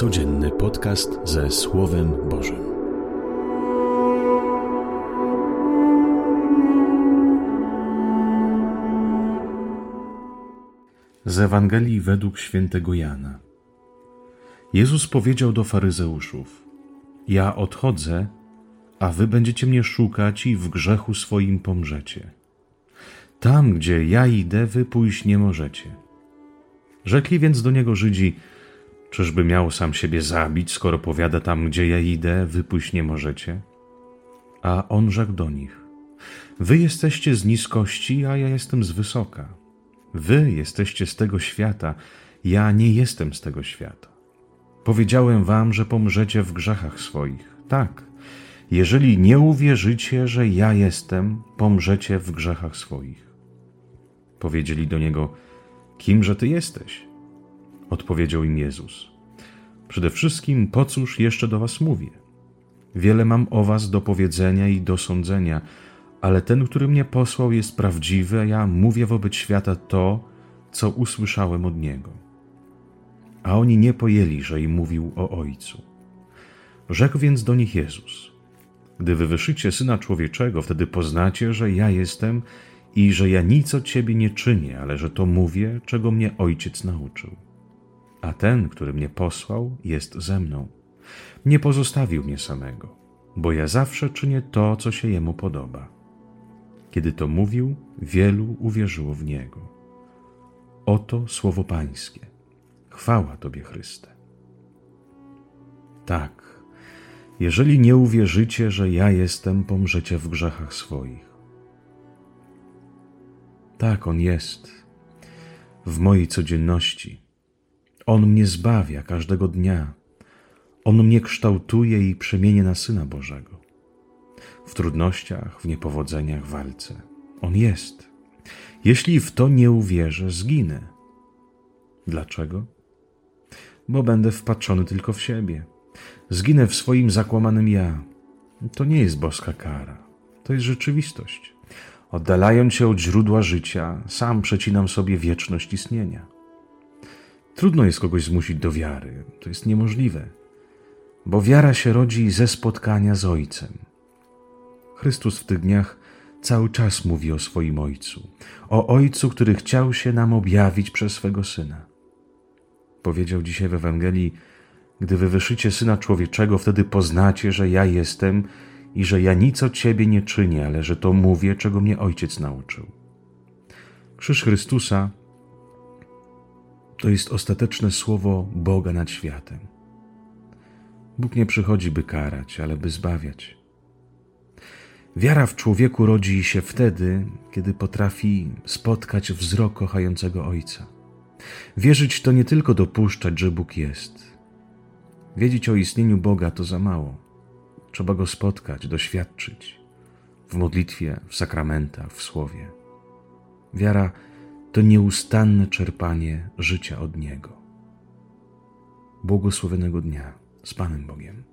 Codzienny podcast ze Słowem Bożym. Z Ewangelii według świętego Jana. Jezus powiedział do faryzeuszów: Ja odchodzę, a wy będziecie mnie szukać i w grzechu swoim pomrzecie. Tam, gdzie ja idę, wy pójść nie możecie. Rzekli więc do niego Żydzi: Czyżby miał sam siebie zabić, skoro powiada tam, gdzie ja idę, wy pójść nie możecie? A on rzekł do nich: Wy jesteście z niskości, a ja jestem z wysoka. Wy jesteście z tego świata, ja nie jestem z tego świata. Powiedziałem wam, że pomrzecie w grzechach swoich. Tak, jeżeli nie uwierzycie, że ja jestem, pomrzecie w grzechach swoich. Powiedzieli do niego: Kimże ty jesteś? Odpowiedział im Jezus. Przede wszystkim, po cóż jeszcze do was mówię? Wiele mam o was do powiedzenia i do sądzenia, ale ten, który mnie posłał, jest prawdziwy, a ja mówię wobec świata to, co usłyszałem od niego. A oni nie pojęli, że im mówił o Ojcu. Rzekł więc do nich Jezus: Gdy wywyszycie syna człowieczego, wtedy poznacie, że ja jestem i że ja nic od ciebie nie czynię, ale że to mówię, czego mnie ojciec nauczył. A ten, który mnie posłał, jest ze mną. Nie pozostawił mnie samego, bo ja zawsze czynię to, co się jemu podoba. Kiedy to mówił, wielu uwierzyło w niego. Oto słowo Pańskie. Chwała Tobie, Chryste. Tak, jeżeli nie uwierzycie, że ja jestem, pomrzecie w grzechach swoich. Tak, On jest. W mojej codzienności. On mnie zbawia każdego dnia. On mnie kształtuje i przemienia na Syna Bożego. W trudnościach, w niepowodzeniach, w walce. On jest. Jeśli w to nie uwierzę, zginę. Dlaczego? Bo będę wpatrzony tylko w siebie. Zginę w swoim zakłamanym ja. To nie jest boska kara. To jest rzeczywistość. Oddalając się od źródła życia, sam przecinam sobie wieczność istnienia. Trudno jest kogoś zmusić do wiary, to jest niemożliwe, bo wiara się rodzi ze spotkania z Ojcem. Chrystus w tych dniach cały czas mówi o swoim Ojcu, o Ojcu, który chciał się nam objawić przez swego Syna. Powiedział dzisiaj w Ewangelii: Gdy wywyszycie Syna Człowieczego, wtedy poznacie, że ja jestem i że ja nic od Ciebie nie czynię, ale że to mówię, czego mnie Ojciec nauczył. Krzyż Chrystusa to jest ostateczne słowo Boga nad światem. Bóg nie przychodzi, by karać, ale by zbawiać. Wiara w człowieku rodzi się wtedy, kiedy potrafi spotkać wzrok kochającego Ojca. Wierzyć to nie tylko dopuszczać, że Bóg jest. Wiedzieć o istnieniu Boga to za mało. Trzeba go spotkać, doświadczyć w modlitwie, w sakramentach, w słowie. Wiara to nieustanne czerpanie życia od Niego. Błogosławionego dnia z Panem Bogiem.